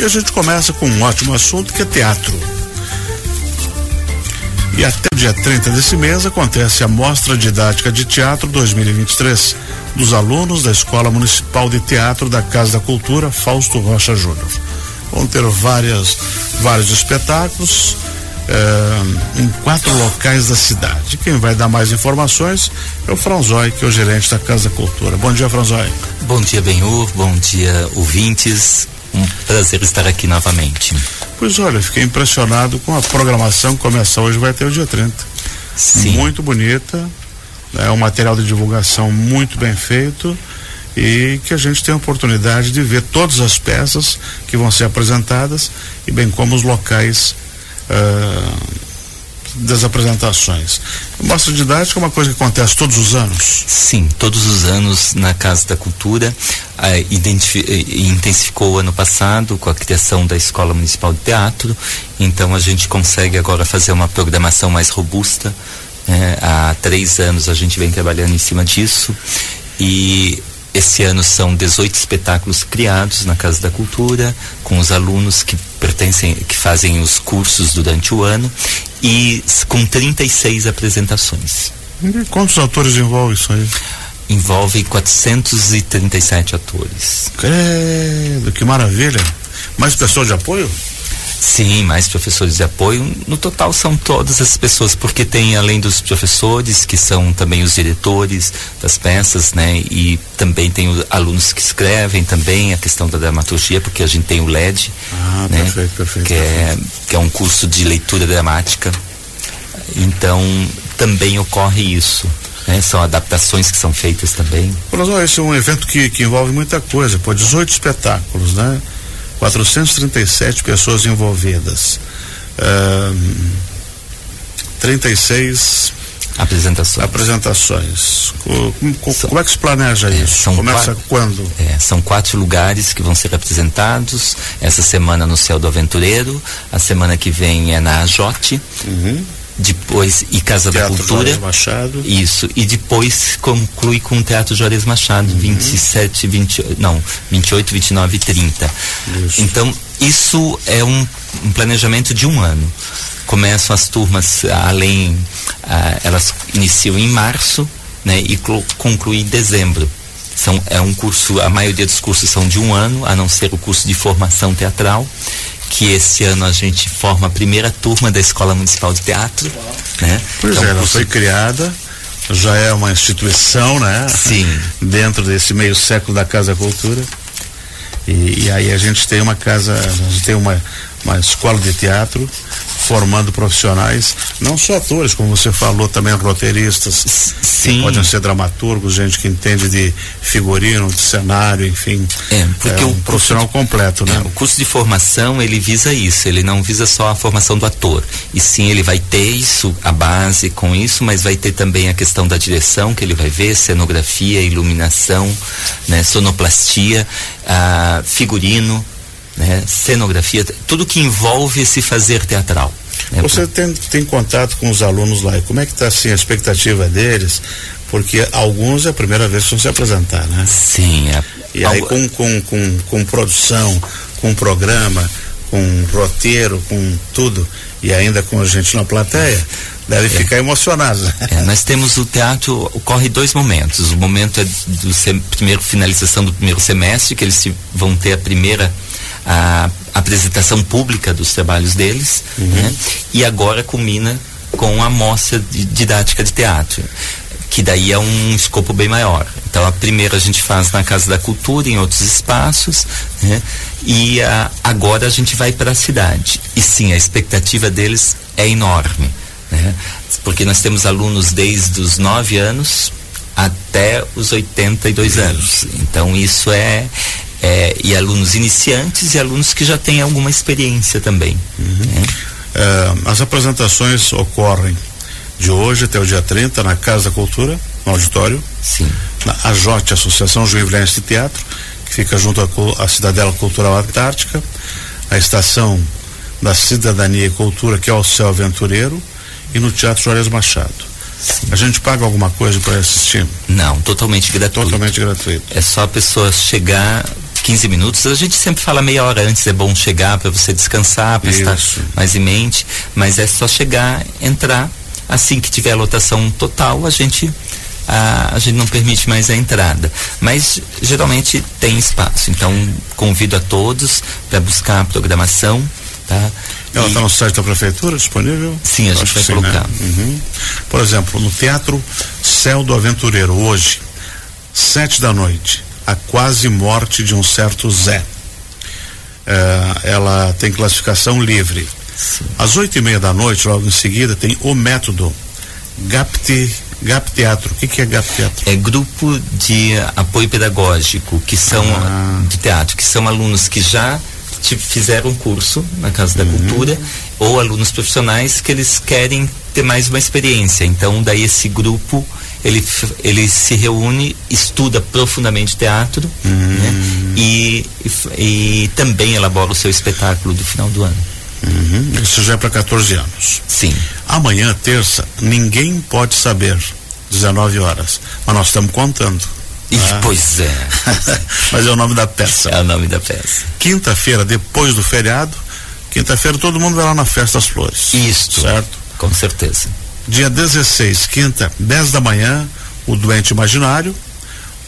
E a gente começa com um ótimo assunto que é teatro. E até o dia 30 desse mês acontece a Mostra Didática de Teatro 2023 dos alunos da Escola Municipal de Teatro da Casa da Cultura Fausto Rocha Júnior. Vão ter várias, vários espetáculos eh, em quatro locais da cidade. Quem vai dar mais informações é o Franzói, que é o gerente da Casa da Cultura. Bom dia, Franzói. Bom dia, Benhur. Bom dia, ouvintes. Um prazer estar aqui novamente. Pois olha, fiquei impressionado com a programação que começa hoje, vai ter o dia 30. Sim. Muito bonita, é um material de divulgação muito bem feito e que a gente tem a oportunidade de ver todas as peças que vão ser apresentadas e bem como os locais uh, das apresentações. Mostra didática é uma coisa que acontece todos os anos? Sim, todos os anos na Casa da Cultura. Eh, intensificou ano passado com a criação da Escola Municipal de Teatro. Então a gente consegue agora fazer uma programação mais robusta. Né? Há três anos a gente vem trabalhando em cima disso. E esse ano são 18 espetáculos criados na Casa da Cultura, com os alunos que pertencem, que fazem os cursos durante o ano, e com 36 apresentações. E quantos atores envolve isso aí? Envolve 437 atores. Credo, que maravilha! Mais pessoas de apoio? Sim, mais professores de apoio. No total são todas as pessoas, porque tem além dos professores, que são também os diretores das peças, né? E também tem os alunos que escrevem também a questão da dramaturgia, porque a gente tem o LED, ah, né? perfeito, perfeito, que, É, que é um curso de leitura dramática. Então, também ocorre isso. Né? São adaptações que são feitas também. Olha, esse é um evento que, que envolve muita coisa, pô, 18 espetáculos, né? 437 pessoas envolvidas. Uh, 36 apresentações. apresentações. Como, como, é que se planeja é, isso? Começa quatro, quando? É, são quatro lugares que vão ser apresentados. Essa semana no Céu do Aventureiro, a semana que vem é na Ajote. Uhum depois e Casa Teatro da Cultura. Juarez Machado. Isso, e depois conclui com o Teatro Juarez Machado, uhum. 27, 20, não, 28, 29 e 30. Isso. Então, isso é um, um, planejamento de um ano. Começam as turmas, além, ah, elas iniciam em março, né, e concluem em dezembro. São, é um curso, a maioria dos cursos são de um ano, a não ser o curso de formação teatral que esse ano a gente forma a primeira turma da Escola Municipal de Teatro, né? Pois então, é, ela foi criada, já é uma instituição, né? Sim. Dentro desse meio século da Casa Cultura. E, e aí a gente tem uma casa, a gente tem uma, uma escola de teatro formando profissionais, não só atores, como você falou, também roteiristas, Sim. podem ser dramaturgos, gente que entende de figurino, de cenário, enfim. É, porque é um o profissional de, completo, né? É, o curso de formação, ele visa isso, ele não visa só a formação do ator. E sim, ele vai ter isso, a base com isso, mas vai ter também a questão da direção, que ele vai ver, cenografia, iluminação, né, sonoplastia, ah, figurino, né, cenografia, tudo que envolve esse fazer teatral. Né, Você tem, tem contato com os alunos lá e como é que está assim a expectativa deles? Porque alguns é a primeira vez que vão se apresentar, né? Sim. É, e aí com, com, com, com produção, com programa, com roteiro, com tudo, e ainda com a gente na plateia, deve é. ficar emocionado. É, nós temos o teatro, ocorre dois momentos. O momento é do sem, primeiro finalização do primeiro semestre, que eles vão ter a primeira a apresentação pública dos trabalhos deles, uhum. né? e agora culmina com a mostra de didática de teatro que daí é um escopo bem maior. Então a primeira a gente faz na Casa da Cultura, em outros espaços, né? e a, agora a gente vai para a cidade. E sim, a expectativa deles é enorme, né? porque nós temos alunos desde os 9 anos até os 82 anos. Então isso é, é, e alunos iniciantes e alunos que já têm alguma experiência também. Uhum. Né? É, as apresentações ocorrem de hoje até o dia 30 na Casa da Cultura, no auditório. Sim. Na AJOT, Associação Juivilense de Teatro, que fica junto à Cidadela Cultural Antártica, a Estação da Cidadania e Cultura, que é o Céu Aventureiro, e no Teatro Juarez Machado. Sim. A gente paga alguma coisa para assistir? Não, totalmente gratuito. Totalmente gratuito. É só a pessoa chegar, 15 minutos. A gente sempre fala meia hora antes, é bom chegar para você descansar, para estar mais em mente, mas é só chegar, entrar. Assim que tiver a lotação total, a gente a, a, gente não permite mais a entrada. Mas geralmente tem espaço. Então convido a todos para buscar a programação. Tá? Ela está no site da prefeitura disponível? Sim, a gente vai sim, colocar. Né? Uhum. Por exemplo, no Teatro Céu do Aventureiro, hoje, sete da noite, a quase morte de um certo Zé. É, ela tem classificação livre. Sim. Às oito e meia da noite, logo em seguida, tem o método GAPT, GAP Teatro. O que, que é GAP Teatro? É grupo de apoio pedagógico, que são ah. de teatro, que são alunos que já fizeram um curso na Casa da uhum. Cultura ou alunos profissionais que eles querem ter mais uma experiência. Então, daí esse grupo ele, ele se reúne, estuda profundamente teatro uhum. né? e, e, e, também elabora o seu espetáculo do final do ano. Uhum. Isso já é para 14 anos. Sim. Amanhã, terça, ninguém pode saber. 19 horas. Mas nós estamos contando. Ah. Pois é. Mas é o nome da peça. É o nome da peça. Quinta-feira, depois do feriado, quinta-feira todo mundo vai lá na Festa das Flores. Isso. Certo? Com certeza. Dia 16, quinta, 10 da manhã, o Doente Imaginário,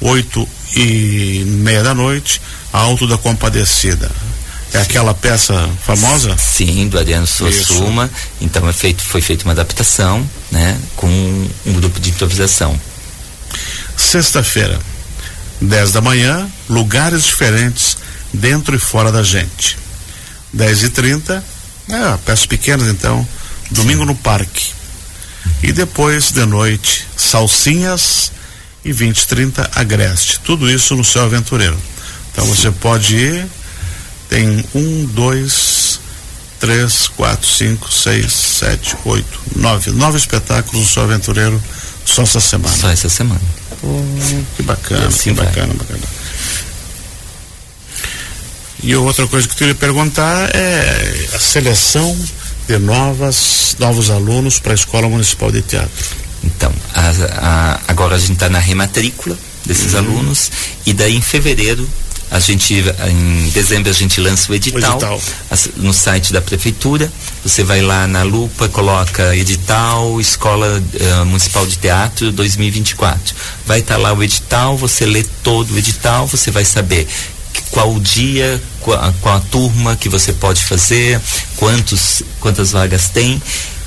8 e meia da noite, Alto da Compadecida. É aquela peça famosa? Sim, do Adriano Suassuma. Então é feito, foi feita uma adaptação, né, com um grupo de improvisação. Sexta-feira, 10 da manhã, lugares diferentes, dentro e fora da gente. 10 e 30 é, peças pequenas então, domingo no parque. E depois de noite, salsinhas e 20 e 30 agreste. Tudo isso no céu aventureiro. Então você pode ir tem um, dois, três, quatro, cinco, seis, sete, oito, nove. Nove espetáculos no Sou Aventureiro só essa semana. Só essa semana. Que bacana, assim que bacana, bacana. E outra coisa que eu queria perguntar é a seleção de novas, novos alunos para a Escola Municipal de Teatro. Então, a, a, agora a gente está na rematrícula desses uhum. alunos e daí em fevereiro a gente, em dezembro, a gente lança o edital, o edital. no site da prefeitura. Você vai lá na lupa, coloca edital Escola uh, Municipal de Teatro 2024. Vai estar tá lá o edital, você lê todo o edital, você vai saber qual o dia, qual, qual a turma que você pode fazer, quantos, quantas vagas tem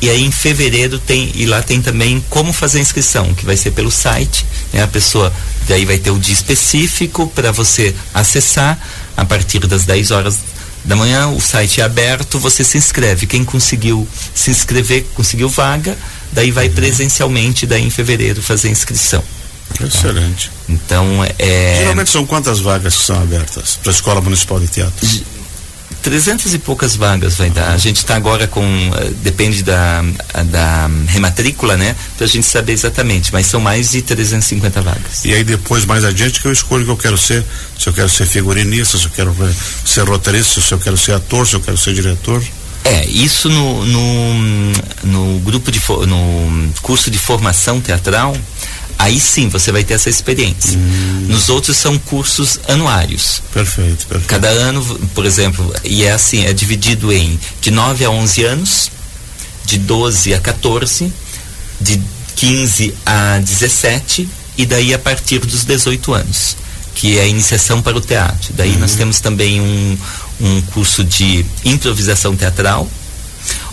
e aí em fevereiro tem, e lá tem também como fazer a inscrição, que vai ser pelo site, né? A pessoa daí vai ter o dia específico para você acessar a partir das 10 horas da manhã, o site é aberto, você se inscreve. Quem conseguiu se inscrever, conseguiu vaga, daí vai uhum. presencialmente daí em fevereiro fazer a inscrição. Excelente. Tá? Então, é. Geralmente são quantas vagas que são abertas para a Escola Municipal de Teatro? 300 e poucas vagas vai dar. A gente está agora com, uh, depende da, da rematrícula, né? Para a gente saber exatamente, mas são mais de 350 vagas. E aí depois, mais adiante, que eu escolho o que eu quero ser. Se eu quero ser figurinista, se eu quero ser roteirista, se eu quero ser ator, se eu quero ser diretor. É, isso no, no, no grupo de no curso de formação teatral, aí sim você vai ter essa experiência. Hum. Nos outros são cursos anuários. Perfeito, perfeito. Cada ano, por exemplo, e é assim, é dividido em de 9 a 11 anos, de 12 a 14, de 15 a 17 e daí a partir dos 18 anos, que é a iniciação para o teatro. Daí nós uhum. temos também um, um curso de improvisação teatral,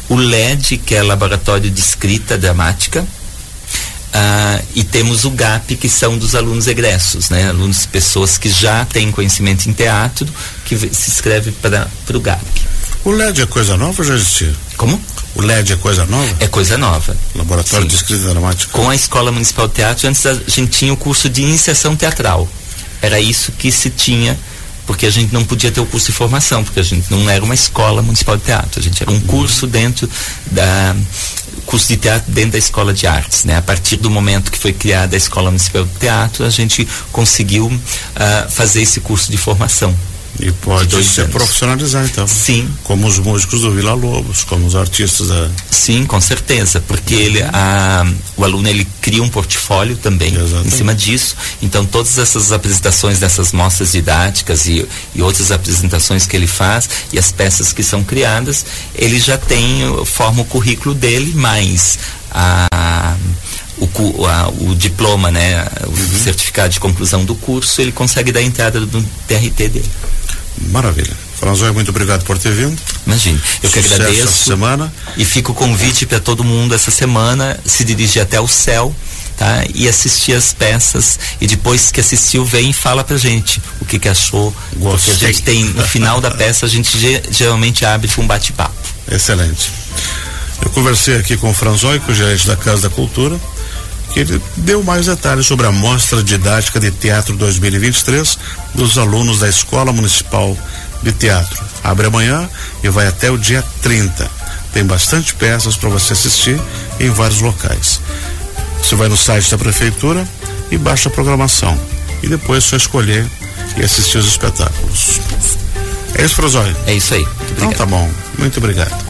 o LED, que é Laboratório de Escrita Dramática, ah, e temos o GAP, que são dos alunos egressos, né? Alunos, pessoas que já têm conhecimento em teatro, que se inscreve para o GAP. O LED é coisa nova ou já existia? Como? O LED é coisa nova? É coisa nova. Laboratório Sim. de Escrita Dramática. Com a Escola Municipal de Teatro, antes a gente tinha o curso de iniciação teatral. Era isso que se tinha porque a gente não podia ter o curso de formação, porque a gente não era uma escola municipal de teatro, a gente era um curso dentro da curso de teatro dentro da escola de artes, né? A partir do momento que foi criada a escola municipal de teatro, a gente conseguiu uh, fazer esse curso de formação. E pode se anos. profissionalizar então. Sim. Como os músicos do Vila Lobos, como os artistas da. Sim, com certeza, porque ele, a, o aluno ele cria um portfólio também Exatamente. em cima disso. Então todas essas apresentações dessas mostras didáticas e, e outras apresentações que ele faz e as peças que são criadas, ele já tem forma o currículo dele, mais a o, a, o diploma, né, o uhum. certificado de conclusão do curso, ele consegue dar entrada no TRT dele. Maravilha. Franzói, muito obrigado por ter vindo. Imagine, eu Sucesso que agradeço. semana. E fica o convite para todo mundo essa semana se dirigir até o céu. Tá? E assistir as peças e depois que assistiu vem e fala pra gente o que que achou. Gostei. Porque a gente tem, no final da peça, a gente geralmente abre com um bate-papo. Excelente. Eu conversei aqui com o Franzói, que é o gerente da Casa da Cultura, ele deu mais detalhes sobre a mostra didática de teatro 2023 dos alunos da Escola Municipal de Teatro. Abre amanhã e vai até o dia 30. Tem bastante peças para você assistir em vários locais. Você vai no site da prefeitura e baixa a programação. E depois é só escolher e assistir os espetáculos. É isso, Frozói? É isso aí. Então tá bom. Muito obrigado.